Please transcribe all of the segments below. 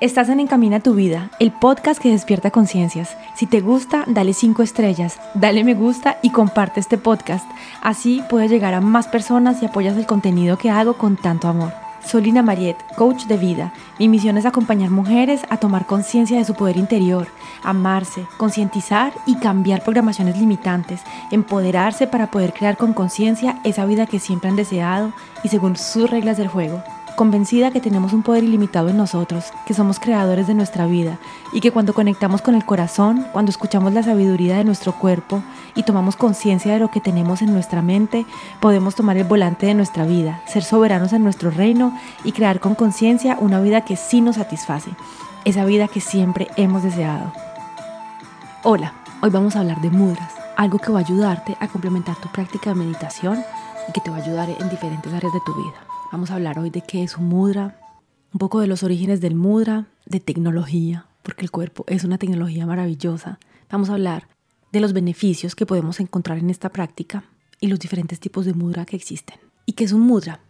Estás en Encamina tu vida, el podcast que despierta conciencias. Si te gusta, dale 5 estrellas, dale me gusta y comparte este podcast. Así puedes llegar a más personas y apoyas el contenido que hago con tanto amor. Soy Lina Mariet, coach de vida. Mi misión es acompañar mujeres a tomar conciencia de su poder interior, amarse, concientizar y cambiar programaciones limitantes, empoderarse para poder crear con conciencia esa vida que siempre han deseado y según sus reglas del juego convencida que tenemos un poder ilimitado en nosotros, que somos creadores de nuestra vida y que cuando conectamos con el corazón, cuando escuchamos la sabiduría de nuestro cuerpo y tomamos conciencia de lo que tenemos en nuestra mente, podemos tomar el volante de nuestra vida, ser soberanos en nuestro reino y crear con conciencia una vida que sí nos satisface, esa vida que siempre hemos deseado. Hola, hoy vamos a hablar de mudras, algo que va a ayudarte a complementar tu práctica de meditación y que te va a ayudar en diferentes áreas de tu vida. Vamos a hablar hoy de qué es un mudra, un poco de los orígenes del mudra, de tecnología, porque el cuerpo es una tecnología maravillosa. Vamos a hablar de los beneficios que podemos encontrar en esta práctica y los diferentes tipos de mudra que existen. ¿Y qué es un mudra?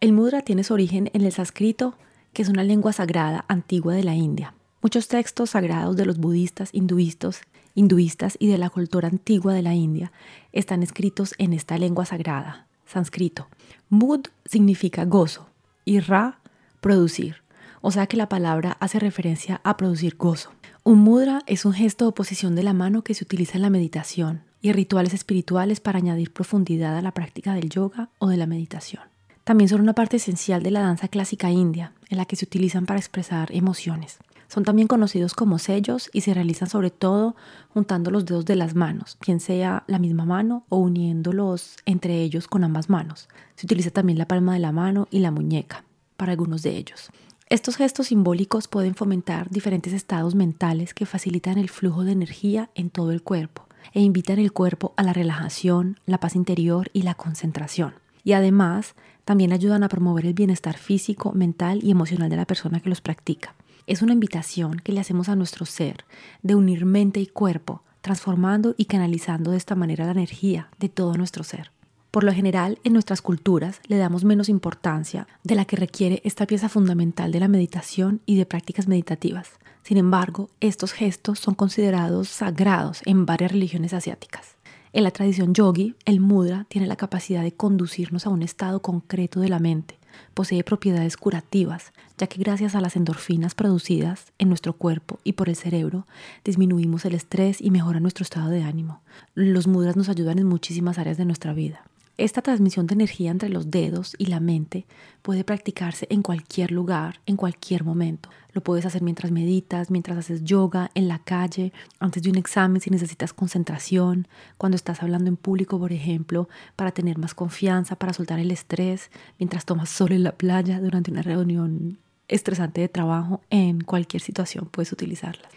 El mudra tiene su origen en el sánscrito, que es una lengua sagrada antigua de la India. Muchos textos sagrados de los budistas, hinduistas, hinduistas y de la cultura antigua de la India están escritos en esta lengua sagrada, sánscrito. Mud significa gozo y Ra, producir. O sea que la palabra hace referencia a producir gozo. Un mudra es un gesto de oposición de la mano que se utiliza en la meditación y rituales espirituales para añadir profundidad a la práctica del yoga o de la meditación. También son una parte esencial de la danza clásica india, en la que se utilizan para expresar emociones. Son también conocidos como sellos y se realizan sobre todo juntando los dedos de las manos, bien sea la misma mano o uniéndolos entre ellos con ambas manos. Se utiliza también la palma de la mano y la muñeca para algunos de ellos. Estos gestos simbólicos pueden fomentar diferentes estados mentales que facilitan el flujo de energía en todo el cuerpo e invitan el cuerpo a la relajación, la paz interior y la concentración. Y además también ayudan a promover el bienestar físico, mental y emocional de la persona que los practica. Es una invitación que le hacemos a nuestro ser de unir mente y cuerpo, transformando y canalizando de esta manera la energía de todo nuestro ser. Por lo general, en nuestras culturas le damos menos importancia de la que requiere esta pieza fundamental de la meditación y de prácticas meditativas. Sin embargo, estos gestos son considerados sagrados en varias religiones asiáticas. En la tradición yogi, el mudra tiene la capacidad de conducirnos a un estado concreto de la mente, posee propiedades curativas, ya que gracias a las endorfinas producidas en nuestro cuerpo y por el cerebro, disminuimos el estrés y mejora nuestro estado de ánimo. Los mudras nos ayudan en muchísimas áreas de nuestra vida. Esta transmisión de energía entre los dedos y la mente puede practicarse en cualquier lugar, en cualquier momento. Lo puedes hacer mientras meditas, mientras haces yoga, en la calle, antes de un examen si necesitas concentración, cuando estás hablando en público, por ejemplo, para tener más confianza, para soltar el estrés, mientras tomas sol en la playa, durante una reunión estresante de trabajo, en cualquier situación puedes utilizarlas.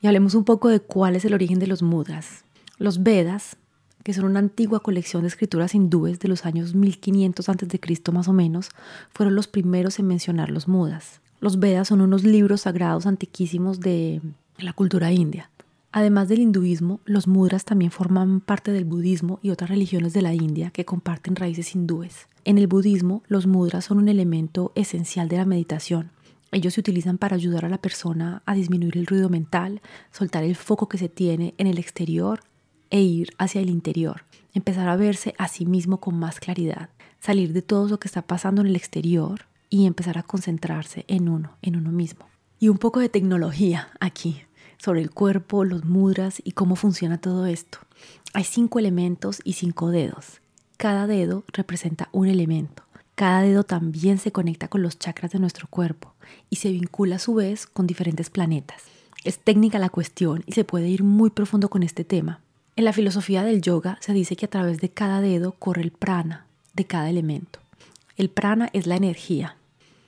Y hablemos un poco de cuál es el origen de los mudras. Los Vedas que son una antigua colección de escrituras hindúes de los años 1500 a.C. más o menos, fueron los primeros en mencionar los mudas. Los Vedas son unos libros sagrados antiquísimos de la cultura india. Además del hinduismo, los mudras también forman parte del budismo y otras religiones de la India que comparten raíces hindúes. En el budismo, los mudras son un elemento esencial de la meditación. Ellos se utilizan para ayudar a la persona a disminuir el ruido mental, soltar el foco que se tiene en el exterior e ir hacia el interior, empezar a verse a sí mismo con más claridad, salir de todo lo que está pasando en el exterior y empezar a concentrarse en uno, en uno mismo. Y un poco de tecnología aquí, sobre el cuerpo, los mudras y cómo funciona todo esto. Hay cinco elementos y cinco dedos. Cada dedo representa un elemento. Cada dedo también se conecta con los chakras de nuestro cuerpo y se vincula a su vez con diferentes planetas. Es técnica la cuestión y se puede ir muy profundo con este tema, en la filosofía del yoga se dice que a través de cada dedo corre el prana de cada elemento. El prana es la energía.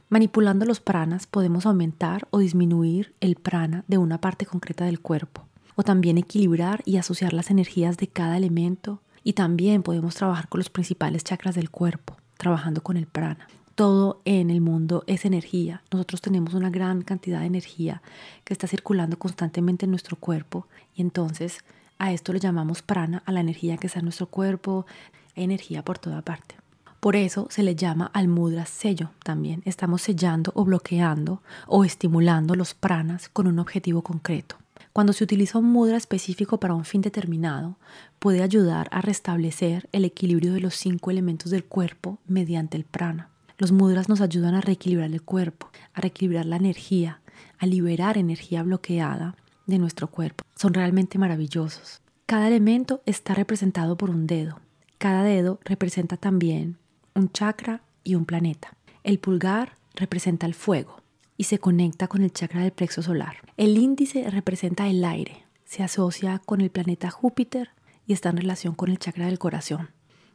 Manipulando los pranas podemos aumentar o disminuir el prana de una parte concreta del cuerpo, o también equilibrar y asociar las energías de cada elemento, y también podemos trabajar con los principales chakras del cuerpo, trabajando con el prana. Todo en el mundo es energía. Nosotros tenemos una gran cantidad de energía que está circulando constantemente en nuestro cuerpo y entonces a esto le llamamos prana, a la energía que está en nuestro cuerpo, energía por toda parte. Por eso se le llama al mudra sello también. Estamos sellando o bloqueando o estimulando los pranas con un objetivo concreto. Cuando se utiliza un mudra específico para un fin determinado, puede ayudar a restablecer el equilibrio de los cinco elementos del cuerpo mediante el prana. Los mudras nos ayudan a reequilibrar el cuerpo, a reequilibrar la energía, a liberar energía bloqueada de nuestro cuerpo. Son realmente maravillosos. Cada elemento está representado por un dedo. Cada dedo representa también un chakra y un planeta. El pulgar representa el fuego y se conecta con el chakra del plexo solar. El índice representa el aire, se asocia con el planeta Júpiter y está en relación con el chakra del corazón.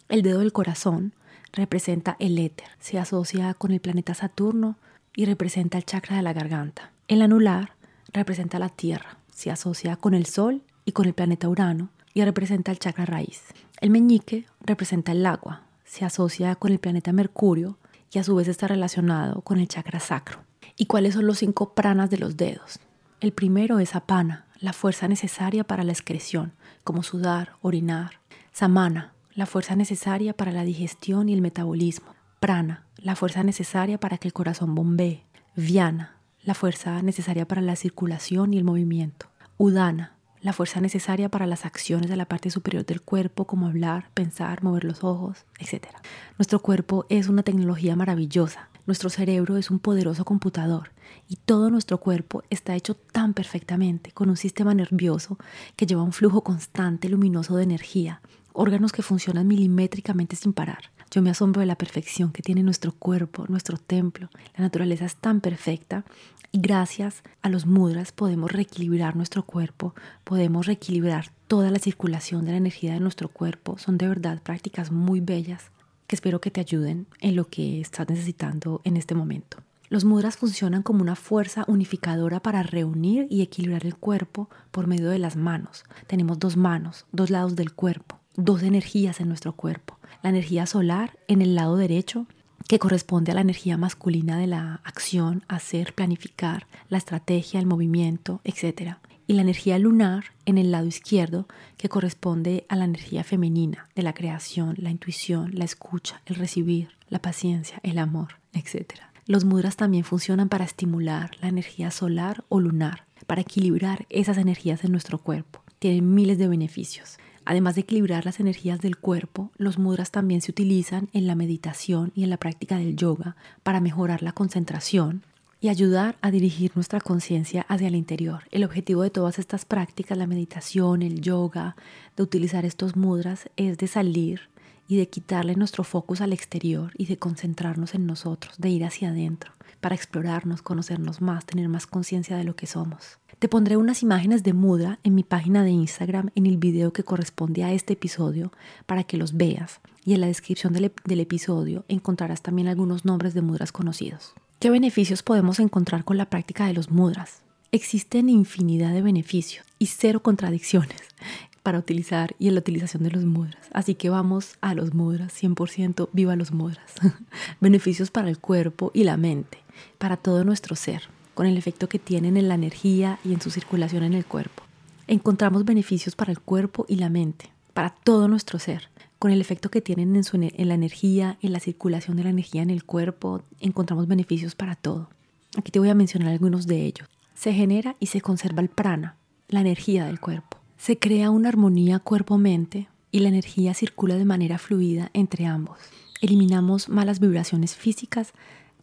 El dedo del corazón representa el éter, se asocia con el planeta Saturno y representa el chakra de la garganta. El anular representa la tierra, se asocia con el sol y con el planeta Urano y representa el chakra raíz. El meñique representa el agua, se asocia con el planeta Mercurio y a su vez está relacionado con el chakra sacro. ¿Y cuáles son los cinco pranas de los dedos? El primero es apana, la fuerza necesaria para la excreción, como sudar, orinar. Samana, la fuerza necesaria para la digestión y el metabolismo. Prana, la fuerza necesaria para que el corazón bombee. Viana, la fuerza necesaria para la circulación y el movimiento. Udana, la fuerza necesaria para las acciones de la parte superior del cuerpo, como hablar, pensar, mover los ojos, etc. Nuestro cuerpo es una tecnología maravillosa. Nuestro cerebro es un poderoso computador y todo nuestro cuerpo está hecho tan perfectamente con un sistema nervioso que lleva un flujo constante luminoso de energía, órganos que funcionan milimétricamente sin parar. Yo me asombro de la perfección que tiene nuestro cuerpo, nuestro templo. La naturaleza es tan perfecta y gracias a los mudras podemos reequilibrar nuestro cuerpo, podemos reequilibrar toda la circulación de la energía de nuestro cuerpo. Son de verdad prácticas muy bellas que espero que te ayuden en lo que estás necesitando en este momento. Los mudras funcionan como una fuerza unificadora para reunir y equilibrar el cuerpo por medio de las manos. Tenemos dos manos, dos lados del cuerpo, dos energías en nuestro cuerpo. La energía solar en el lado derecho que corresponde a la energía masculina de la acción, hacer, planificar, la estrategia, el movimiento, etc. Y la energía lunar en el lado izquierdo, que corresponde a la energía femenina de la creación, la intuición, la escucha, el recibir, la paciencia, el amor, etc. Los mudras también funcionan para estimular la energía solar o lunar, para equilibrar esas energías en nuestro cuerpo. Tienen miles de beneficios. Además de equilibrar las energías del cuerpo, los mudras también se utilizan en la meditación y en la práctica del yoga para mejorar la concentración y ayudar a dirigir nuestra conciencia hacia el interior. El objetivo de todas estas prácticas, la meditación, el yoga, de utilizar estos mudras, es de salir y de quitarle nuestro focus al exterior y de concentrarnos en nosotros, de ir hacia adentro, para explorarnos, conocernos más, tener más conciencia de lo que somos. Te pondré unas imágenes de mudra en mi página de Instagram en el video que corresponde a este episodio para que los veas y en la descripción del, del episodio encontrarás también algunos nombres de mudras conocidos. ¿Qué beneficios podemos encontrar con la práctica de los mudras? Existen infinidad de beneficios y cero contradicciones para utilizar y en la utilización de los mudras. Así que vamos a los mudras, 100% viva los mudras. beneficios para el cuerpo y la mente, para todo nuestro ser con el efecto que tienen en la energía y en su circulación en el cuerpo. Encontramos beneficios para el cuerpo y la mente, para todo nuestro ser, con el efecto que tienen en, en la energía, en la circulación de la energía en el cuerpo, encontramos beneficios para todo. Aquí te voy a mencionar algunos de ellos. Se genera y se conserva el prana, la energía del cuerpo. Se crea una armonía cuerpo-mente y la energía circula de manera fluida entre ambos. Eliminamos malas vibraciones físicas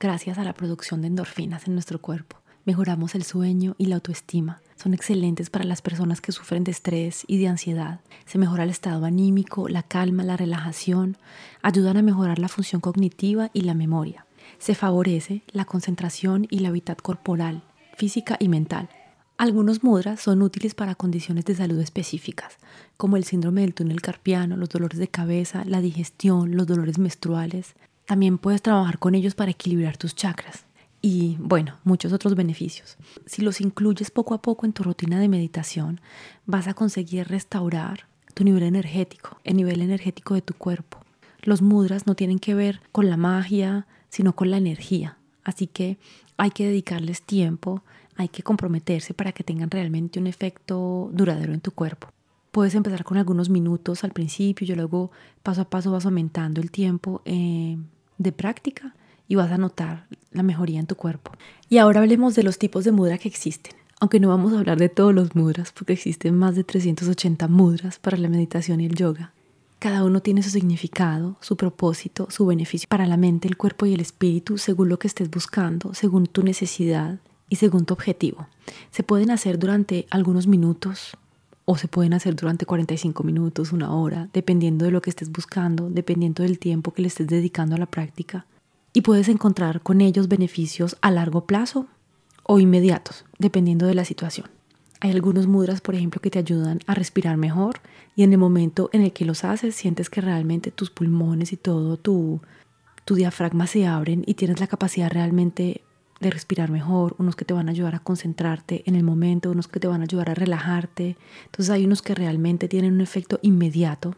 gracias a la producción de endorfinas en nuestro cuerpo. Mejoramos el sueño y la autoestima. Son excelentes para las personas que sufren de estrés y de ansiedad. Se mejora el estado anímico, la calma, la relajación. Ayudan a mejorar la función cognitiva y la memoria. Se favorece la concentración y la habitat corporal, física y mental. Algunos mudras son útiles para condiciones de salud específicas, como el síndrome del túnel carpiano, los dolores de cabeza, la digestión, los dolores menstruales, también puedes trabajar con ellos para equilibrar tus chakras y, bueno, muchos otros beneficios. Si los incluyes poco a poco en tu rutina de meditación, vas a conseguir restaurar tu nivel energético, el nivel energético de tu cuerpo. Los mudras no tienen que ver con la magia, sino con la energía. Así que hay que dedicarles tiempo, hay que comprometerse para que tengan realmente un efecto duradero en tu cuerpo. Puedes empezar con algunos minutos al principio y luego paso a paso vas aumentando el tiempo eh, de práctica y vas a notar la mejoría en tu cuerpo. Y ahora hablemos de los tipos de mudra que existen. Aunque no vamos a hablar de todos los mudras porque existen más de 380 mudras para la meditación y el yoga. Cada uno tiene su significado, su propósito, su beneficio para la mente, el cuerpo y el espíritu según lo que estés buscando, según tu necesidad y según tu objetivo. Se pueden hacer durante algunos minutos o se pueden hacer durante 45 minutos, una hora, dependiendo de lo que estés buscando, dependiendo del tiempo que le estés dedicando a la práctica. Y puedes encontrar con ellos beneficios a largo plazo o inmediatos, dependiendo de la situación. Hay algunos mudras, por ejemplo, que te ayudan a respirar mejor y en el momento en el que los haces sientes que realmente tus pulmones y todo tu, tu diafragma se abren y tienes la capacidad realmente de respirar mejor, unos que te van a ayudar a concentrarte en el momento, unos que te van a ayudar a relajarte. Entonces hay unos que realmente tienen un efecto inmediato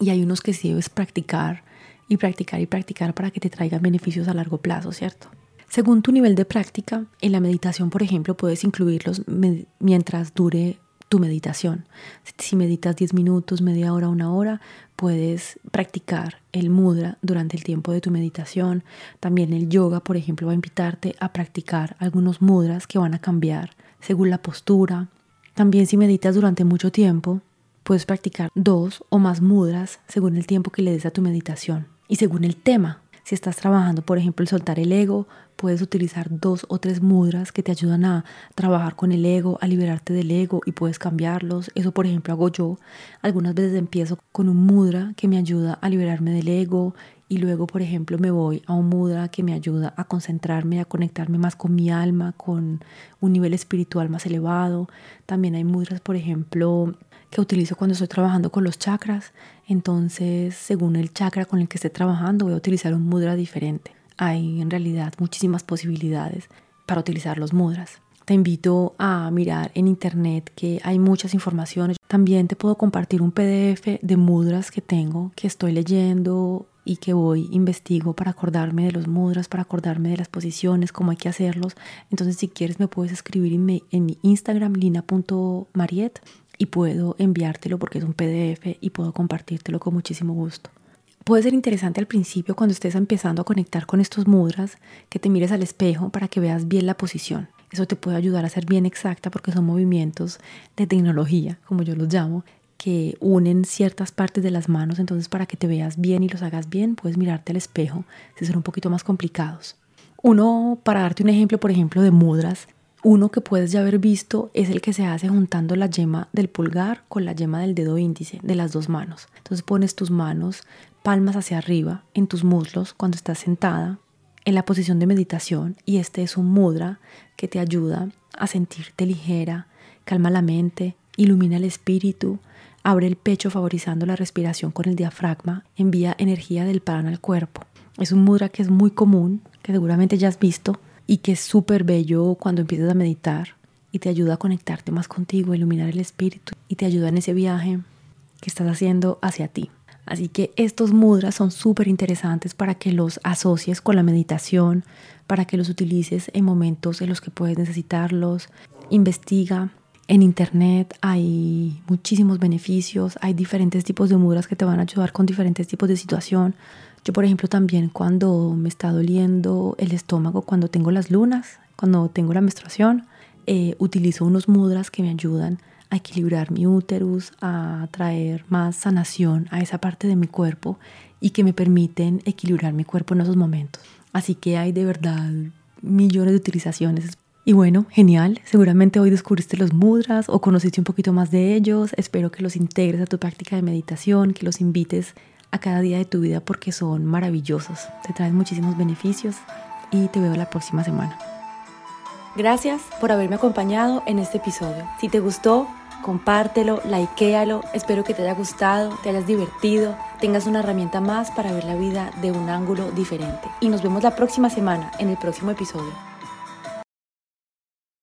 y hay unos que sí debes practicar y practicar y practicar para que te traigan beneficios a largo plazo, ¿cierto? Según tu nivel de práctica, en la meditación, por ejemplo, puedes incluirlos mientras dure tu meditación. Si meditas 10 minutos, media hora, una hora, puedes practicar el mudra durante el tiempo de tu meditación. También el yoga, por ejemplo, va a invitarte a practicar algunos mudras que van a cambiar según la postura. También si meditas durante mucho tiempo, puedes practicar dos o más mudras según el tiempo que le des a tu meditación y según el tema si estás trabajando, por ejemplo, el soltar el ego, puedes utilizar dos o tres mudras que te ayudan a trabajar con el ego, a liberarte del ego y puedes cambiarlos. Eso, por ejemplo, hago yo. Algunas veces empiezo con un mudra que me ayuda a liberarme del ego y luego, por ejemplo, me voy a un mudra que me ayuda a concentrarme, a conectarme más con mi alma, con un nivel espiritual más elevado. También hay mudras, por ejemplo, que utilizo cuando estoy trabajando con los chakras. Entonces, según el chakra con el que esté trabajando, voy a utilizar un mudra diferente. Hay en realidad muchísimas posibilidades para utilizar los mudras. Te invito a mirar en internet que hay muchas informaciones. También te puedo compartir un PDF de mudras que tengo, que estoy leyendo y que voy investigo para acordarme de los mudras, para acordarme de las posiciones, cómo hay que hacerlos. Entonces, si quieres, me puedes escribir en mi, en mi Instagram, lina.mariet, y puedo enviártelo porque es un PDF y puedo compartírtelo con muchísimo gusto. Puede ser interesante al principio cuando estés empezando a conectar con estos mudras que te mires al espejo para que veas bien la posición. Eso te puede ayudar a ser bien exacta porque son movimientos de tecnología, como yo los llamo, que unen ciertas partes de las manos. Entonces para que te veas bien y los hagas bien, puedes mirarte al espejo si son un poquito más complicados. Uno, para darte un ejemplo, por ejemplo, de mudras, uno que puedes ya haber visto es el que se hace juntando la yema del pulgar con la yema del dedo índice de las dos manos. Entonces pones tus manos palmas hacia arriba en tus muslos cuando estás sentada en la posición de meditación y este es un mudra que te ayuda a sentirte ligera, calma la mente, ilumina el espíritu, abre el pecho favorizando la respiración con el diafragma, envía energía del prana al cuerpo. Es un mudra que es muy común, que seguramente ya has visto, y que es súper bello cuando empiezas a meditar y te ayuda a conectarte más contigo, a iluminar el espíritu y te ayuda en ese viaje que estás haciendo hacia ti. Así que estos mudras son súper interesantes para que los asocies con la meditación, para que los utilices en momentos en los que puedes necesitarlos. Investiga. En internet hay muchísimos beneficios, hay diferentes tipos de mudras que te van a ayudar con diferentes tipos de situación. Yo, por ejemplo, también cuando me está doliendo el estómago, cuando tengo las lunas, cuando tengo la menstruación, eh, utilizo unos mudras que me ayudan a equilibrar mi úterus, a traer más sanación a esa parte de mi cuerpo y que me permiten equilibrar mi cuerpo en esos momentos. Así que hay de verdad millones de utilizaciones. Y bueno, genial. Seguramente hoy descubriste los mudras o conociste un poquito más de ellos. Espero que los integres a tu práctica de meditación, que los invites a cada día de tu vida porque son maravillosos, te traen muchísimos beneficios y te veo la próxima semana. Gracias por haberme acompañado en este episodio. Si te gustó, compártelo, likealo. Espero que te haya gustado, te hayas divertido, tengas una herramienta más para ver la vida de un ángulo diferente. Y nos vemos la próxima semana en el próximo episodio.